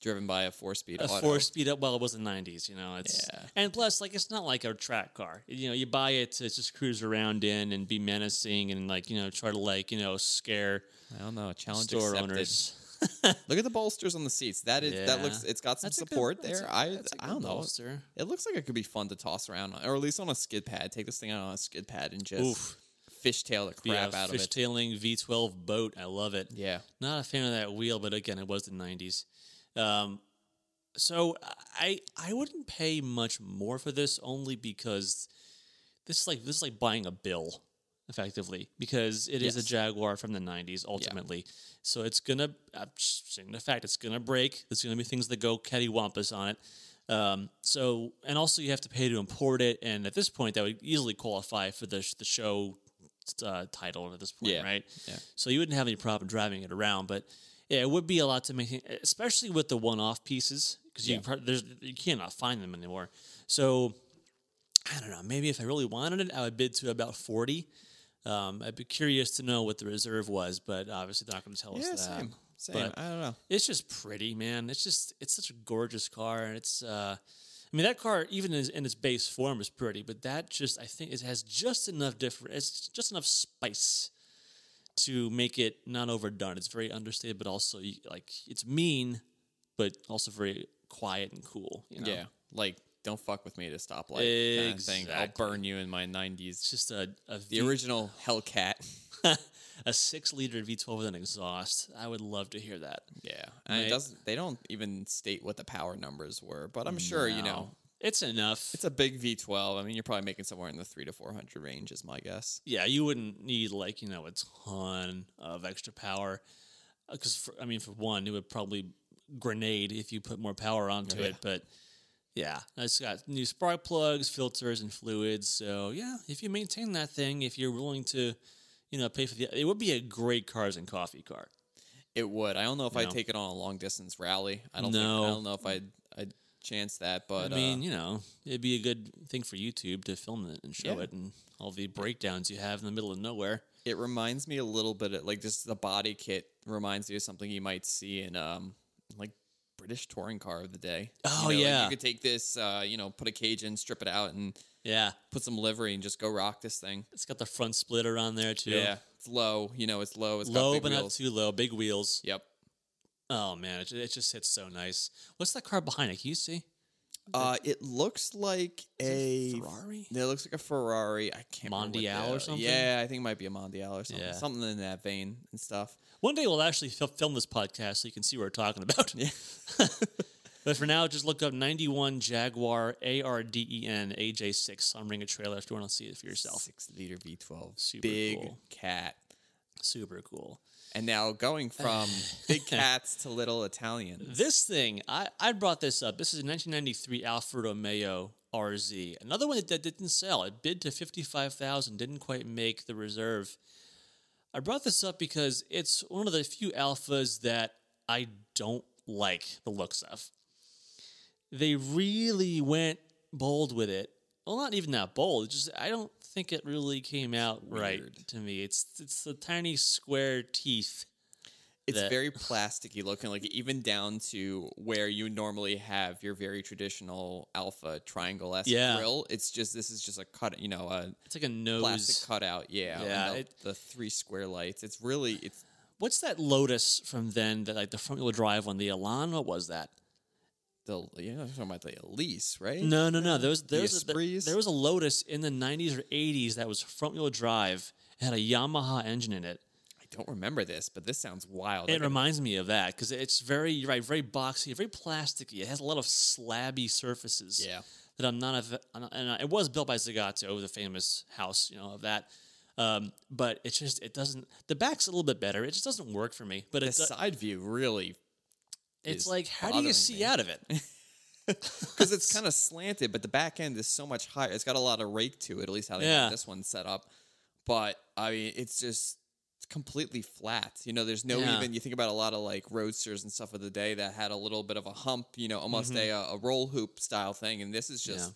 driven by a four speed a auto. four speed up. Well, it was the '90s, you know. It's Yeah. and plus, like, it's not like a track car. You know, you buy it to just cruise around in and be menacing and like you know try to like you know scare I don't know. Challenge store accepted. owners. Look at the bolsters on the seats. That is that looks. It's got some That's a good- support there. a- I I don't know. bolster. It looks like it could be fun to toss around, on, or at least on a skid pad. Take this thing out on a skid pad and just Oof. fishtail the crap out of it. fishtailing V12 boat. I love it. Yeah. Not a fan of that wheel, but again, it was the '90s. Um, so I I wouldn't pay much more for this only because this is like this is like buying a bill effectively because it is Yes. a Jaguar from the '90s ultimately. So it's gonna I'm saying the fact it's gonna break. There's gonna be things that go cattywampus on it. Um, so and also you have to pay to import it, and at this point that would easily qualify for the the show uh, title at this point, Yeah. right? Yeah. So you wouldn't have any problem driving it around, but yeah, it would be a lot to make, especially with the one-off pieces because you Yeah. pro- there's you cannot find them anymore. So I don't know. Maybe if I really wanted it, I would bid to about forty. Um, I'd be curious to know what the reserve was, but obviously they're not going to tell Yeah. us that. Same. Same. But- I don't know. It's just pretty, man. It's just it's such a gorgeous car, and it's. Uh, I mean, that car even in, in its base form is pretty, but that just I think it has just enough different. It's just enough spice to make it not overdone. It's very understated, but also like it's mean, but also very quiet and cool. You know? Yeah. Like, don't fuck with me at a stoplight. Kind of thing. I'll burn you in my 90s. it's just a a, The V- original Hellcat. a six liter V12 with an exhaust. I would love to hear that. Yeah. And Right. it doesn't, they don't even state what the power numbers were, but I'm sure, you know, No. It's enough. it's a big V12. I mean, you're probably making somewhere in the three to 400 range, is my guess. yeah, you wouldn't need like you know a ton of extra power uh, because I mean, for one, it would probably grenade if you put more power onto oh, Yeah. it. But yeah, it's got new spark plugs, filters, and fluids. So yeah, if you maintain that thing, if you're willing to, you know, pay for the, it would be a great cars and coffee car. It would. I don't know if I'd take it on a long distance rally. I don't No. think, I don't know if I'd, I'd chance that, but I mean, uh, you know, it'd be a good thing for YouTube to film it and show Yeah. it and all the breakdowns you have in the middle of nowhere. it reminds me a little bit of like just the body kit reminds me of something you might see in um like British touring car of the day. You Oh, know, like, yeah. you could take this, uh, you know, put a cage in, strip it out, and Yeah, put some livery and just go rock this thing. it's got the front splitter on there too. Yeah, it's low. You know, it's low. It's got low but not too low. Big wheels. Yep. Oh man, it, it just hits so nice. What's that car behind it? Can you see? Uh, it looks like a Ferrari. It looks like a Ferrari. I can't remember what Mondial the- or something? Yeah, I think it might be a Mondial or something. Yeah. Something in that vein and stuff. One day we'll actually fil- film this podcast so you can see what we're talking about. Yeah. but for now, just look up 91 Jaguar ARDEN AJ6 on Bring a Trailer if you want to see it for yourself. Six liter V12. Super Big cool. cat. Super cool. And now going from big cats to little Italians. This thing, I, I brought this up. This is a 1993 Alfa Romeo RZ. Another one that, that didn't sell. It bid to 55000 didn't quite make the reserve. I brought this up because it's one of the few Alfas that I don't like the looks of. They really went bold with it. Well, not even that bold. Just I don't think it really came out right to me. It's it's the tiny square teeth. It's that- very plasticky looking, like even down to where you normally have your very traditional Alfa triangle esque Yeah. grill. It's just this is just a cut, you know, a It's like a nose. plastic cutout. Yeah, Yeah, the, it- the three square lights. It's really it's What's that Lotus from then? That like the front wheel drive one, the Elan. What was that? The you know I'm talking about the Elise, right? No, no, no. There was there The was a, there, there was a Lotus in the '90s or '80s that was front wheel drive. It had a Yamaha engine in it. I don't remember this, but this sounds wild. It reminds me of that because it's very you're right, very boxy, very plasticky. It has a lot of slabby surfaces. yeah, that I'm not a, and it was built by Zagato, the famous house, you know, of that. Um, but it's just it doesn't. The back's a little bit better. It just doesn't work for me. But the it's side view really it's like how do you see me. out of it? because it's kind of slanted, but the back end is so much higher. It's got a lot of rake to it, at least how they Yeah. have this one set up. But I mean, it's just completely flat. You know, there's no Yeah. even. You think about a lot of like roadsters and stuff of the day that had a little bit of a hump. You know, almost Mm-hmm. a a roll hoop style thing, and this is just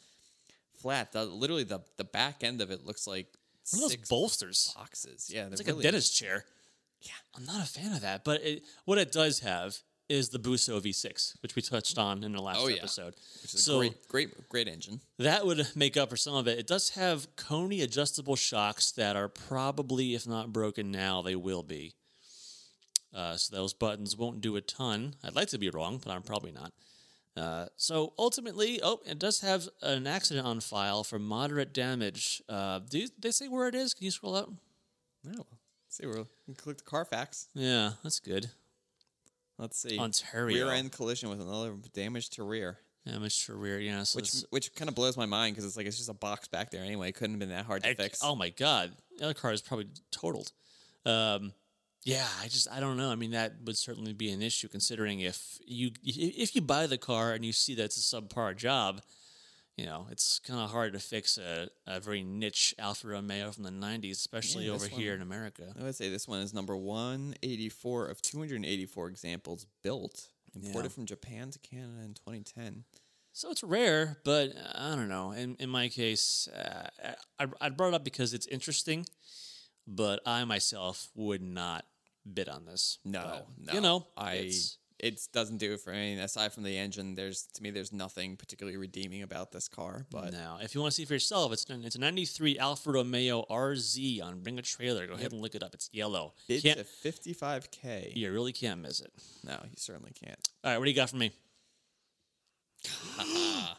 flat. The, literally, the the back end of it looks like One of those bolsters. boxes. Yeah, It's like really- a dentist chair. Yeah. I'm not a fan of that. But it, what it does have is the Busso V6, which we touched on in the last Oh, yeah. episode. Which is so a great, great, great engine. that would make up for some of it. It does have Koni adjustable shocks that are probably, if not broken now, they will be. Uh, so those buttons won't do a ton. I'd like to be wrong, but I'm probably not. Uh, so ultimately, oh, it does have an accident on file for moderate damage. Uh, do you, they say where it is? Can you scroll up? No. See, we're we click the Carfax. Yeah, that's good. Let's see. Ontario. Rear end collision with another damage to rear. Damage to rear, yeah. So Which which kind of blows my mind because it's like it's just a box back there anyway. It couldn't have been that hard to Ex- fix. Oh my god, the other car is probably totaled. Um, yeah, I just I don't know. I mean, that would certainly be an issue considering if you if you buy the car and you see that it's a subpar job, you know, it's kind of hard to fix a, a very niche Alfa Romeo from the '90s, especially Yeah, over this here in America. I would say this one is number 184 of 284 examples built, imported Yeah. from Japan to Canada in 2010. So it's rare, but uh, I don't know. In in my case, uh, I I brought it up because it's interesting, but I myself would not bid on this. No, But, no. you know, I it's- it doesn't do it for anything aside from the engine. There's to me, there's nothing particularly redeeming about this car. But Now, if you want to see for yourself, it's it's a '93 Alfa Romeo RZ on Bring a Trailer. Go ahead and look it up. It's yellow. It's a 55k. you really can't miss it. No, you certainly can't. All right, what do you got for me?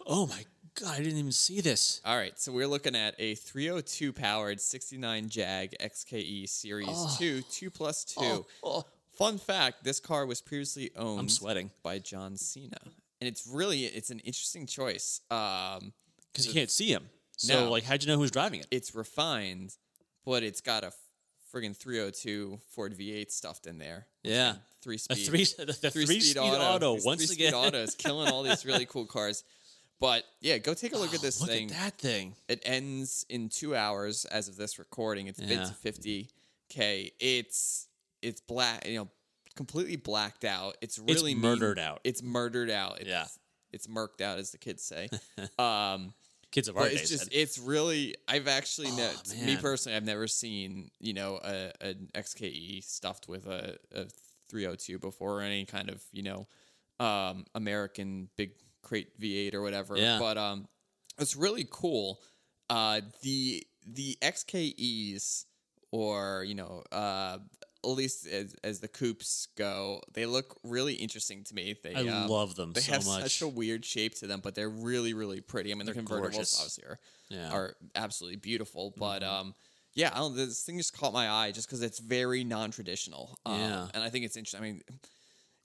oh my god, I didn't even see this. All right, so we're looking at a 302 powered 69 Jag XKE Series 2, 2 plus 2. Oh, Fun fact, this car was previously owned I'm sweating by John Cena. And it's really it's an interesting choice. Um because you can't see him. So, No. like, how'd you know who was driving it? it's refined, but it's got a friggin' 302 Ford V8 stuffed in there. Yeah, Three a speed three, the, three, speed auto. These once three-speed again, auto is killing all these really cool cars. But yeah, go take a look at this look thing. at that thing. It ends in two hours as of this recording. It's bid Yeah. to fifty k. It's it's black, you know, completely blacked out. It's It's really mean- murdered out. It's murdered out. It's, Yeah. it's murked out, as the kids say. um, Kids of our but days. it's just it's really. I've actually Oh, me personally, I've never seen you know a an XKE stuffed with a, a 302 before or any kind of you know um, American big crate V8 or whatever. Yeah. But um, it's really cool. Uh, the the XKEs or you know uh, at least as, as the coupes go, they look really interesting to me. They I um, love them they so have much. such a weird shape to them, but they're really, really pretty. I mean, the They're convertibles gorgeous. obviously are, Yeah. Mm-hmm. are absolutely beautiful. But um, yeah, I don't, this thing just caught my eye just because it's very non-traditional. Um, Yeah. and I think it's interesting. I mean,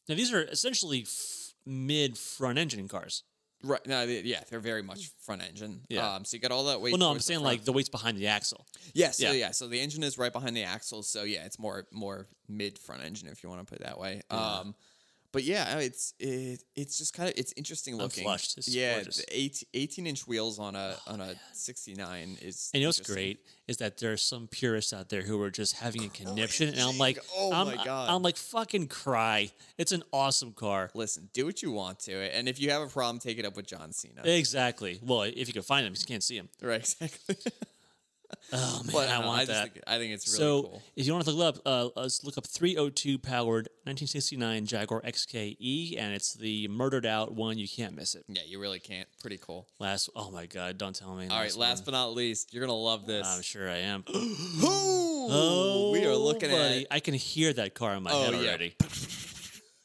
now these are essentially f- mid front engine cars. Right? No, they, yeah, they're very much front engine. Yeah. Um, so you got all that weight. Well, no, I'm towards the saying like the weight's behind the axle. Yes, yeah. Yeah. So, yeah. So the engine is right behind the axle. So yeah, it's more more mid front engine if you want to put it that way. Um, but yeah, it's it, it's just kind of it's interesting looking. Unflushed. It's yeah, gorgeous. the 18, 18 inch wheels on a oh, on a 69 is. And you know what's great is that there's some purists out there who are just having a oh conniption, and I'm like, Oh I'm, my God. I'm like, fucking cry! It's an awesome car. Listen, do what you want to it, and if you have a problem, take it up with John Cena. Exactly. Well, if you can find them, you can't see him. right, exactly. Oh man, but I no, want I that. think, I think it's really so, cool. if you want to look up, uh, let's look up 302 powered 1969 Jaguar XKE, and it's the murdered out one. You can't miss it. Yeah, you really can't. Pretty cool. Last, oh my god, don't tell me. All right, last but not least, you're gonna love this. I'm sure I am. oh, we are looking buddy, at I can hear that car in my Oh, head yeah. already.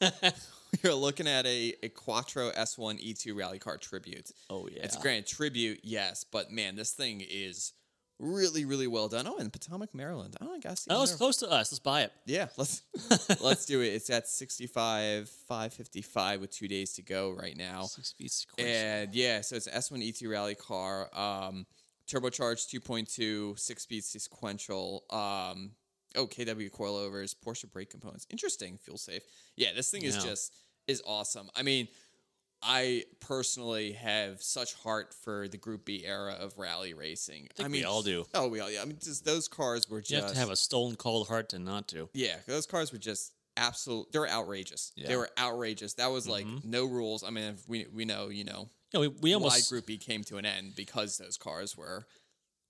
we are looking at a, a Quattro S1 E2 Rally Car Tribute. Oh yeah, It's a grand tribute, yes, but man, this thing is really, really well done. Oh, in Potomac, Maryland. Oh, I guess. Oh, it's close to us. Let's buy it. Yeah, let's let's do it. It's at 65, 555 with two days to go right now. Six speed sequential. And yeah, so it's an S1 E2 rally car, um, turbocharged 2.2, six speed sequential. Um, oh, KW coilovers, Porsche brake components. Interesting, fuel safe. Yeah, this thing is just is awesome. I mean, I personally have such heart for the Group B era of rally racing. I, think mean, we all do. Oh, we all. Yeah, I mean, just those cars were just You have to have a stone cold heart to not to. yeah, those cars were just absolute. They were outrageous. They were outrageous. That was like mm-hmm. no rules. I mean, if we we know, you know, Yeah, we, we why almost Group B came to an end because those cars were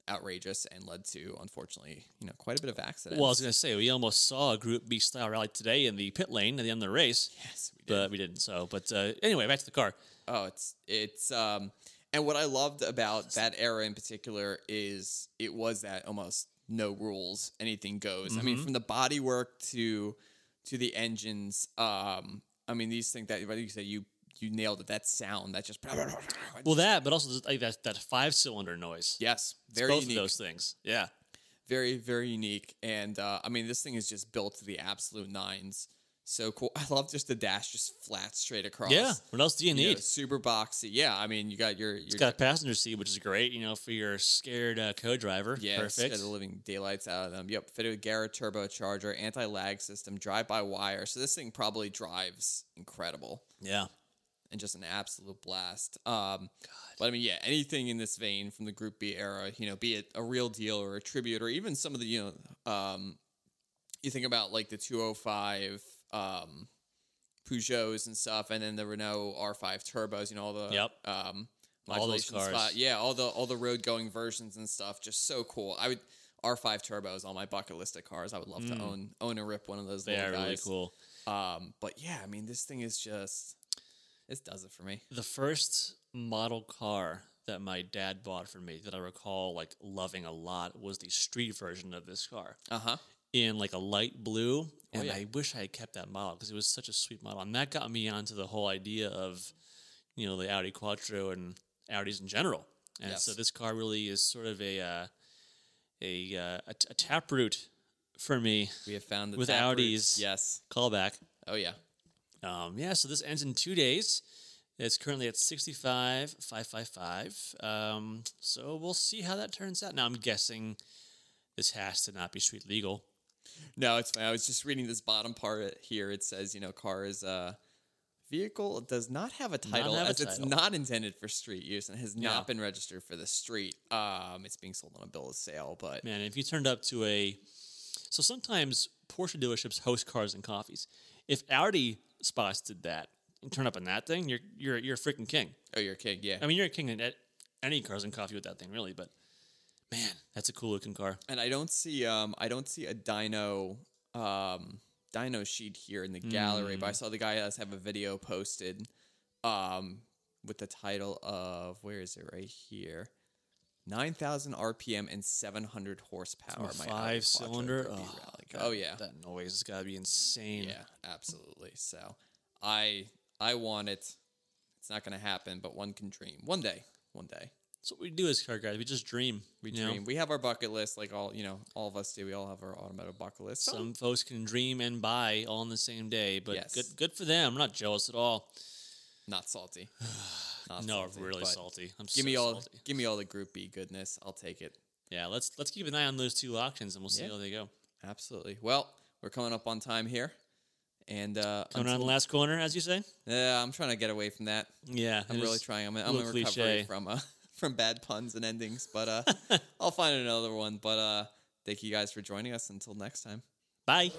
outrageous and led to, unfortunately, you know, quite a bit of accidents. Well, I was going to say, we almost saw a Group B style rally today in the pit lane at the end of the race, yes, we did. but we didn't. So, but uh, anyway, back to the car. Oh, it's it's um and what I loved about that era in particular is it was that almost no rules, anything goes. I mean, Mm-hmm. from the bodywork to to the engines, um I mean these things that like you said you you nailed it that sound that just Well, that, but also like that that five cylinder noise. yes, It's both unique. of those things. Yeah. very very unique and uh, i mean this thing is just built to the absolute nines so cool i love just the dash just flat straight across Yeah. What else do you You know, need? super boxy yeah i mean you got your your It's got a passenger seat, which is great, you know, for your scared uh, co-driver. yeah it's Perfect. got the living daylights out of them yep fitted with garrett turbocharger anti-lag system drive by wire so this thing probably drives incredible Yeah. And just an absolute blast. Um, but I mean, yeah, anything in this vein from the Group B era, you know, be it a real deal or a tribute, or even some of the, you know, um, you think about like the 205 um, Peugeots and stuff, and then the Renault R5 turbos, you know, all the Yep. um, All those cars. spot- yeah, all the all the road going versions and stuff, just so cool. I would R5 turbos on my bucket list of cars. I would love to own own and rip one of those. Mm. They are really guys. cool. Um, but yeah, I mean, this thing is just this does it for me. The first model car that my dad bought for me that I recall like loving a lot was the street version of this car Uh huh. in like a light blue. And Oh, yeah. I wish I had kept that model because it was such a sweet model. And that got me onto the whole idea of, you know, the Audi Quattro and Audis in general. And so this car really is sort of a uh, a, uh, a, a taproot for me. We have found the With root. Audis. Yes. Callback. Oh yeah. Um, yeah, so this ends in two days. It's currently at 65,555. Um, so we'll see how that turns out. Now, I'm guessing this has to not be street legal. No, it's fine. I was just reading this bottom part here. It says, you know, car is a vehicle that does not have a title have a as it's not intended for street use and has Yeah. not been registered for the street. Um, it's being sold on a bill of sale, but Man, if you turned up to a. So sometimes Porsche dealerships host cars and coffees. If Audi spots did that and turn up on that thing, you're, you're, you're a freaking king. oh, you're a king, yeah. I mean, you're a king at any cars and coffee with that thing, really. But man, that's a cool looking car. and I don't see, um, I don't see a dyno, um, dyno sheet here in the gallery, Hmm. but I saw the guy does have a video posted, um, with the title of where is it right here. 9,000 RPM and 700 horsepower. Five cylinder. Oh. God, oh yeah, That noise has got to be insane. yeah, absolutely. So I I want it. It's not going to happen, but one can dream. One day, one day. So what we do as car guys, we just dream. We you know? dream. We have our bucket list, like all you know, all of us do. We all have our automotive bucket list. Some, Some folks can dream and buy all on the same day, but Yes. good good for them. I'm not jealous at all. Not salty. Not no, salty, really salty. I'm Give so me all. salty. Give me all the Group B goodness. I'll take it. Yeah, let's let's keep an eye on those two auctions and we'll see Yeah. how they go. Absolutely. Well, we're coming up on time here, and uh, Coming around the last corner, as you say. yeah, I'm trying to get away from that. Yeah, I'm really trying. I'm, I'm in recovery cliche. from uh, from bad puns and endings, but uh, I'll find another one. But uh, thank you guys for joining us. Until next time. Bye.